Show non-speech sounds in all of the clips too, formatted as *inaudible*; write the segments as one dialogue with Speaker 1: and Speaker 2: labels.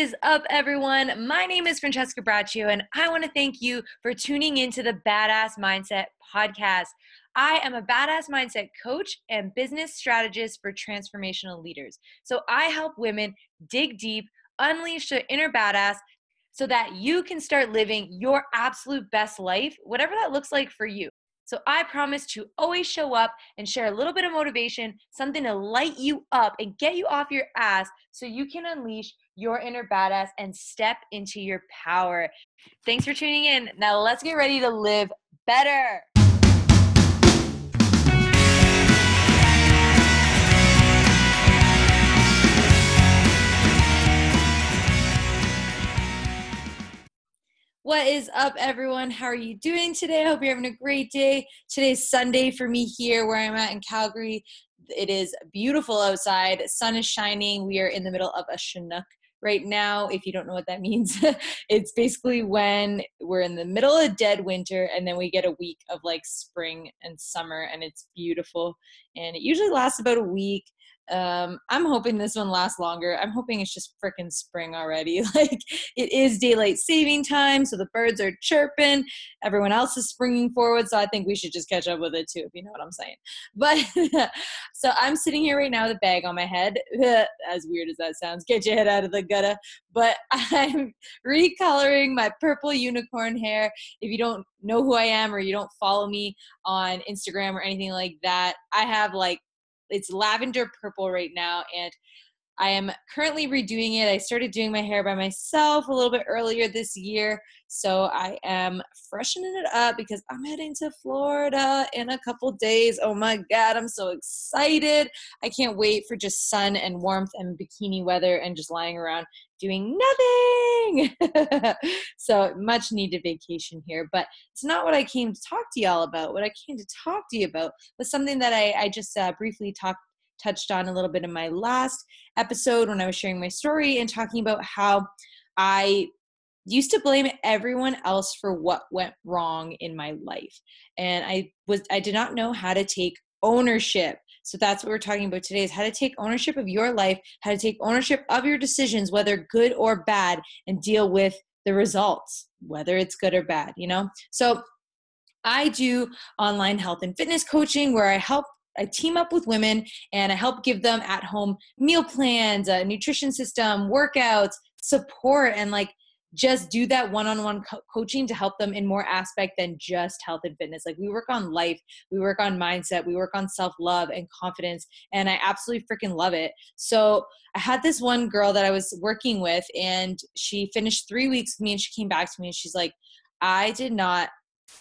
Speaker 1: is up, everyone? My name is Francesca Braccio, and I want to thank you for tuning into the Badass Mindset podcast. I am a badass mindset coach and business strategist for transformational leaders. So I help women dig deep, unleash their inner badass so that you can start living your absolute best life, whatever that looks like for you. So I promise to always show up and share a little bit of motivation, something to light you up and get you off your ass so you can unleash your inner badass and step into your power. Thanks for tuning in. Now let's get ready to live better. What is up, everyone? How are you doing today? I hope you're having a great day. Today's Sunday for me here where I'm at in Calgary. It is beautiful outside. Sun is shining. We are in the middle of a Chinook right now. If you don't know what that *laughs* means, it's basically when we're in the middle of dead winter and then we get a week of like spring and summer, and it's beautiful. And it usually lasts about a week. Um, I'm hoping this one lasts longer. I'm hoping it's just freaking spring already. *laughs* Like it is daylight saving time, so the birds are chirping. Everyone else is springing forward, so I think we should just catch up with it too, if you know what I'm saying. But *laughs* so I'm sitting here right now with a bag on my head. *laughs* as weird as that sounds, get your head out of the gutter. But I'm recoloring my purple unicorn hair. If you don't know who I am or you don't follow me on Instagram or anything like that, I have like it's lavender purple right now and I am currently redoing it. I started doing my hair by myself a little bit earlier this year. So I am freshening it up because I'm heading to Florida in a couple days. Oh my God, I'm so excited. I can't wait for just sun and warmth and bikini weather and just lying around doing nothing. *laughs* so much needed vacation here. But it's not what I came to talk to y'all about. What I came to talk to you about was something that I, I just uh, briefly talked touched on a little bit in my last episode when I was sharing my story and talking about how I used to blame everyone else for what went wrong in my life. And i was i did not know how to take ownership. So that's what we're talking about today is how to take ownership of your life how to take ownership of your decisions whether good or bad and deal with the results whether it's good or bad you know? So I do online health and fitness coaching where I help I team up with women and I help give them at home meal plans, a nutrition system, workouts, support, and like just do that one-on-one co- coaching to help them in more aspect than just health and fitness. Like we work on life we work on mindset we work on self-love and confidence and i absolutely freaking love it. So i had this one girl that i was working with and she finished three weeks with me and she came back to me and she's like i did not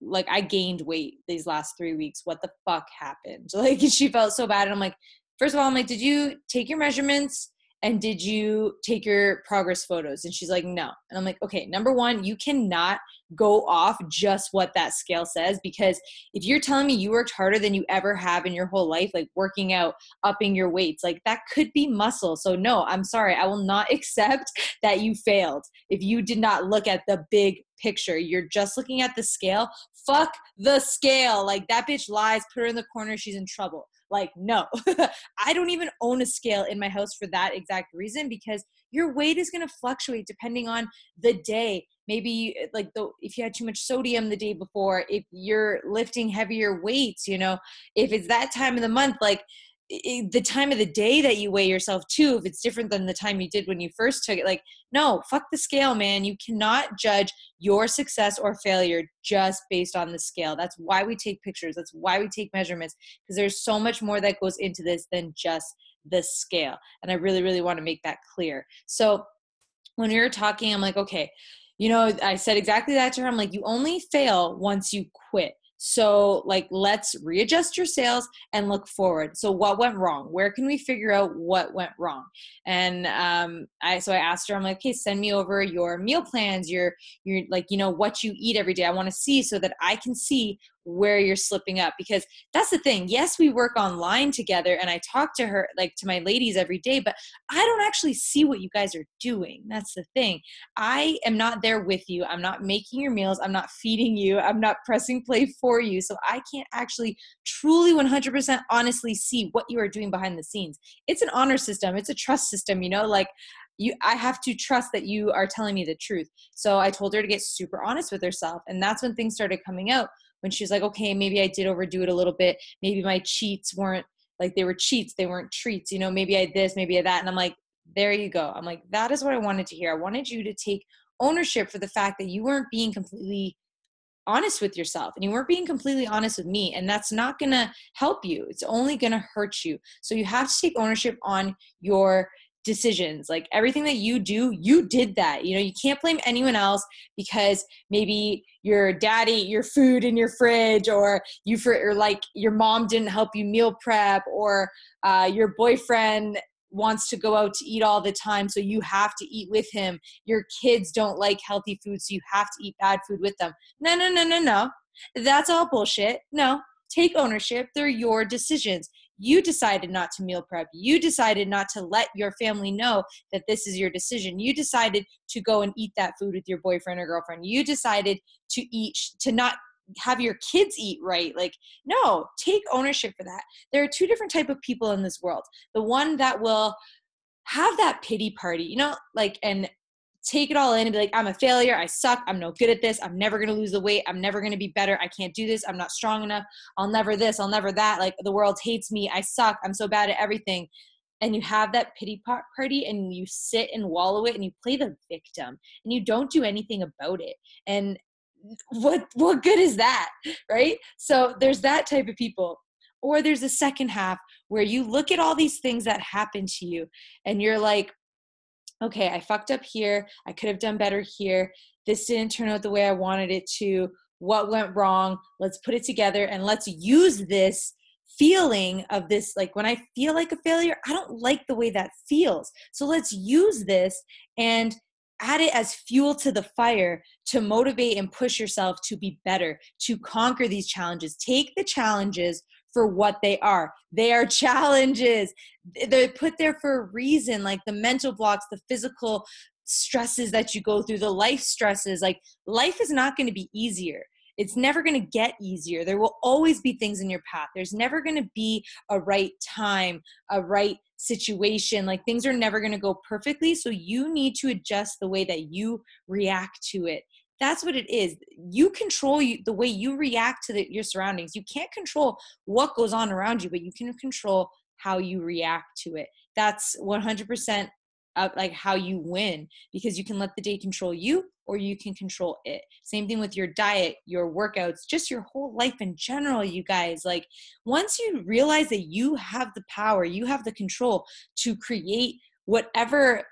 Speaker 1: like I gained weight these last three weeks. What the fuck happened? *laughs* Like she felt so bad. And I'm like, first of all, I'm like, did you take your measurements? And did you take your progress photos? And she's like, no. And I'm like, okay, number one, you cannot go off just what that scale says because if you're telling me you worked harder than you ever have in your whole life, like working out, upping your weights, like that could be muscle. So, no, I'm sorry. I will not *laughs* accept that you failed if you did not look at the big picture. You're just looking at the scale. Fuck the scale. Like that bitch lies, put her in the corner, she's in trouble. Like, no, *laughs* I don't even own a scale in my house for that exact reason because your weight is going to fluctuate depending on the day. Maybe like the, if you had too much sodium the day before, if you're lifting heavier weights, you know, if it's that time of the month, like the time of the day that you weigh yourself too if it's different than the time you did when you first took it like no fuck the scale man. You cannot judge your success or failure just based on the scale. That's why we take pictures. That's why we take measurements because there's so much more that goes into this than just the scale. And i really really want to make that clear. So when we were talking i'm like okay you know i said exactly that to her. I'm like you only fail once you quit so, like, let's readjust your sails and look forward. So, what went wrong? Where can we figure out what went wrong? And um, I so I asked her, I'm like, okay, send me over your meal plans, your your like, you know, what you eat every day. I want to see so that I can see where you're slipping up because that's the thing. Yes we work online together and i talk to her like to my ladies every day but i don't actually see what you guys are doing. That's the thing. I am not there with you. I'm not making your meals. I'm not feeding you. I'm not pressing play for you. So i can't actually truly 100% honestly see what you are doing behind the scenes. It's an honor system. It's a trust system you know? Like you i have to trust that you are telling me the truth. So i told her to get super honest with herself and that's when things started coming out when she was like okay maybe i did overdo it a little bit. Maybe my cheats weren't like they were cheats they weren't treats you know maybe i this maybe I that. And i'm like there you go. I'm like that is what i wanted to hear. I wanted you to take ownership for the fact that you weren't being completely honest with yourself and you weren't being completely honest with me and that's not going to help you. It's only going to hurt you. So you have to take ownership on your decisions. Like everything that you do you did that. You know you can't blame anyone else because maybe your dad ate your food in your fridge or you for or like your mom didn't help you meal prep or uh, your boyfriend wants to go out to eat all the time so you have to eat with him. Your kids don't like healthy food so you have to eat bad food with them. No no no no no. That's all bullshit. No. Take ownership. They're your decisions you decided not to meal prep. You decided not to let your family know that this is your decision. You decided to go and eat that food with your boyfriend or girlfriend. You decided to eat to not have your kids eat right. Like no take ownership for that. There are two different type of people in this world. The one that will have that pity party you know like and take it all in and be like i'm a failure. I suck. I'm no good at this. I'm never going to lose the weight. I'm never going to be better. I can't do this. I'm not strong enough. I'll never this. I'll never that. Like the world hates me. I suck. I'm so bad at everything. And you have that pity party and you sit and wallow it and you play the victim and you don't do anything about it. And what what good is that right? So there's that type of people. Or there's a second half where you look at all these things that happen to you and you're like okay i fucked up here i could have done better here this didn't turn out the way i wanted it to what went wrong let's put it together and let's use this feeling of this like when i feel like a failure i don't like the way that feels. So let's use this and add it as fuel to the fire to motivate and push yourself to be better, to conquer these challenges. Take the challenges for what they are. They are *laughs* challenges. They're put there for a reason, like the mental blocks, the physical stresses that you go through, the life stresses. Like life is not going to be easier. It's never going to get easier. There will always be things in your path. There's never going to be a right time, a right situation. Like things are never going to go perfectly. So you need to adjust the way that you react to it. That's what it is. You control the way you react to the, your surroundings. You can't control what goes on around you, but you can control how you react to it. That's 100% uh, like how you win because you can let the day control you or you can control it. Same thing with your diet, your workouts, just your whole life in general, you guys. Like once you realize that you have the power, you have the control to create whatever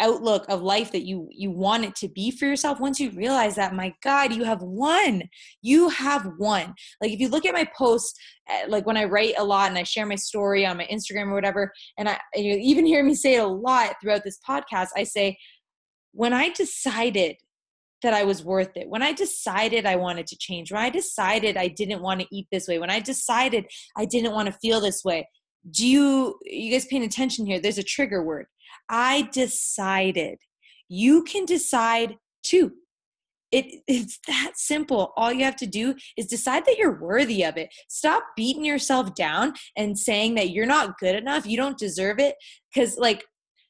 Speaker 1: outlook of life that you you want it to be for yourself once you realize that my god you have won you have won like if you look at my posts eh, like when i write a lot and i share my story on my instagram or whatever and i and you even hear me say it a lot throughout this podcast i say when i decided that I was worth it. When I decided I wanted to change, when I decided I didn't want to eat this way, when I decided I didn't want to feel this way, do you you guys paying attention here? There's a trigger word. I decided. You can decide too. It, it's that simple. All you have to do is decide that you're worthy of it. Stop beating yourself down and saying that you're not good enough, you don't deserve it. Because, like,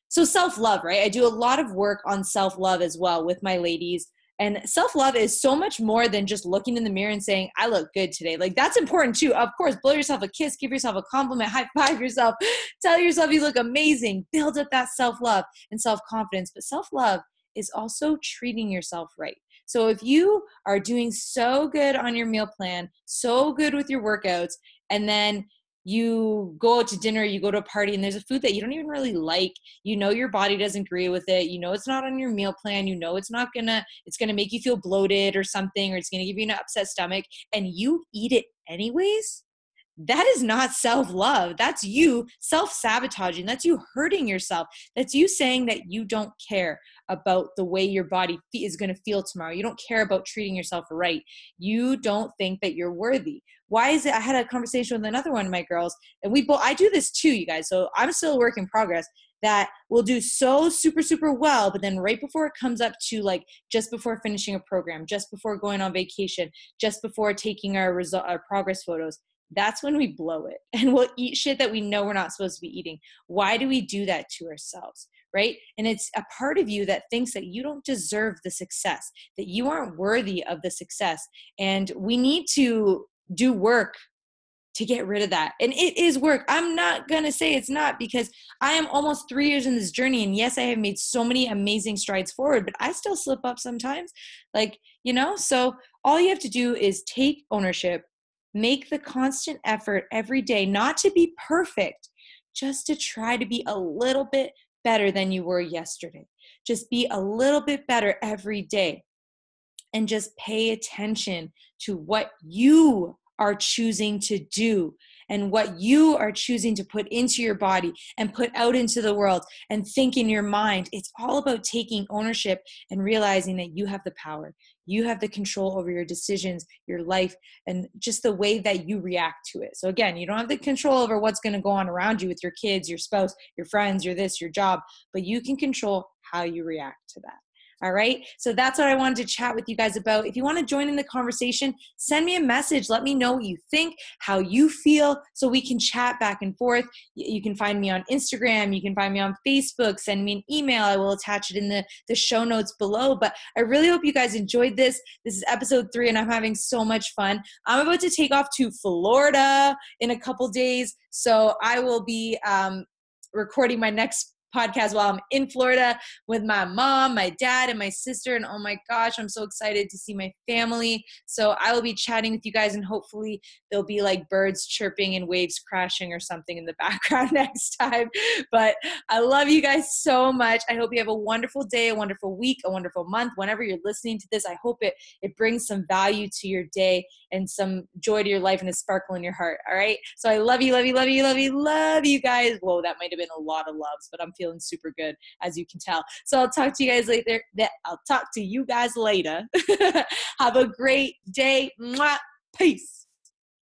Speaker 1: so self love, right? I do a lot of work on self love as well with my ladies. And self love is so much more than just looking in the mirror and saying, I look good today. Like, that's important too. Of course, blow yourself a kiss, give yourself a compliment, *laughs* high five yourself, tell yourself you look amazing, build up that self love and self confidence. But self love is also treating yourself right. So if you are doing so good on your meal plan, so good with your workouts, and then you go out to dinner, you go to a party, and there's a food that you don't even really like. You know your body doesn't agree with it. You know it's not on your meal plan. You know it's not gonna it's gonna make you feel bloated or something, or it's gonna give you an upset stomach, and you eat it anyways. That is not self love. That's you self sabotaging. That's you hurting yourself. That's you saying that you don't care about the way your body is going to feel tomorrow. You don't care about treating yourself right. You don't think that you're worthy why is it i had a conversation with another one of my girls and we both i do this too you guys so i'm still a work in progress that will do so super super well but then right before it comes up to like just before finishing a program just before going on vacation just before taking our result our progress photos that's when we blow it *laughs* and we'll eat shit that we know we're not supposed to be eating why do we do that to ourselves right? And it's a part of you that thinks that you don't deserve the success, that you aren't worthy of the success. And we need to do work to get rid of that. And it is work. I'm not going to say it's not because I am almost three years in this journey. And yes, I have made so many amazing strides forward, but I still slip up sometimes. Like, you know, so all you have to do is take ownership, make the constant effort every day, not to be perfect, just to try to be a little bit better than you were yesterday. Just be a little bit better every day. And just pay attention to what you are choosing to do and what you are choosing to put into your body and put out into the world and think in your mind. It's all about taking ownership and realizing that you have the power. You have the control over your decisions, your life, and just the way that you react to it. So, again, you don't have the control over what's going to go on around you with your kids, your spouse, your friends, your this, your job, but you can control how you react to that. All right. So that's what I wanted to chat with you guys about. If you want to join in the conversation, send me a message. Let me know what you think, how you feel, so we can chat back and forth. You can find me on Instagram. You can find me on Facebook. Send me an email. I will attach it in the, the show notes below. But I really hope you guys enjoyed this. This is episode three, and I'm having so much fun. I'm about to take off to Florida in a couple days. So I will be um, recording my next podcast while I'm in Florida with my mom, my dad, and my sister. And oh my gosh, I'm so excited to see my family. So I will be chatting with you guys, and hopefully, there'll be like birds chirping and waves crashing or something in the *laughs* background next time. But I love you guys so much. I hope you have a wonderful day, a wonderful week, a wonderful month. Whenever you're listening to this, I hope it, it brings some value to your day and some joy to your life and a sparkle in your heart. All right. So I love you, love you, love you, love you, love you guys. Whoa, that might have been a lot of loves, but I'm feeling feeling super good, as you can tell. So I'll talk to you guys later. I'll talk to you guys later. *laughs* Have a great day. Peace.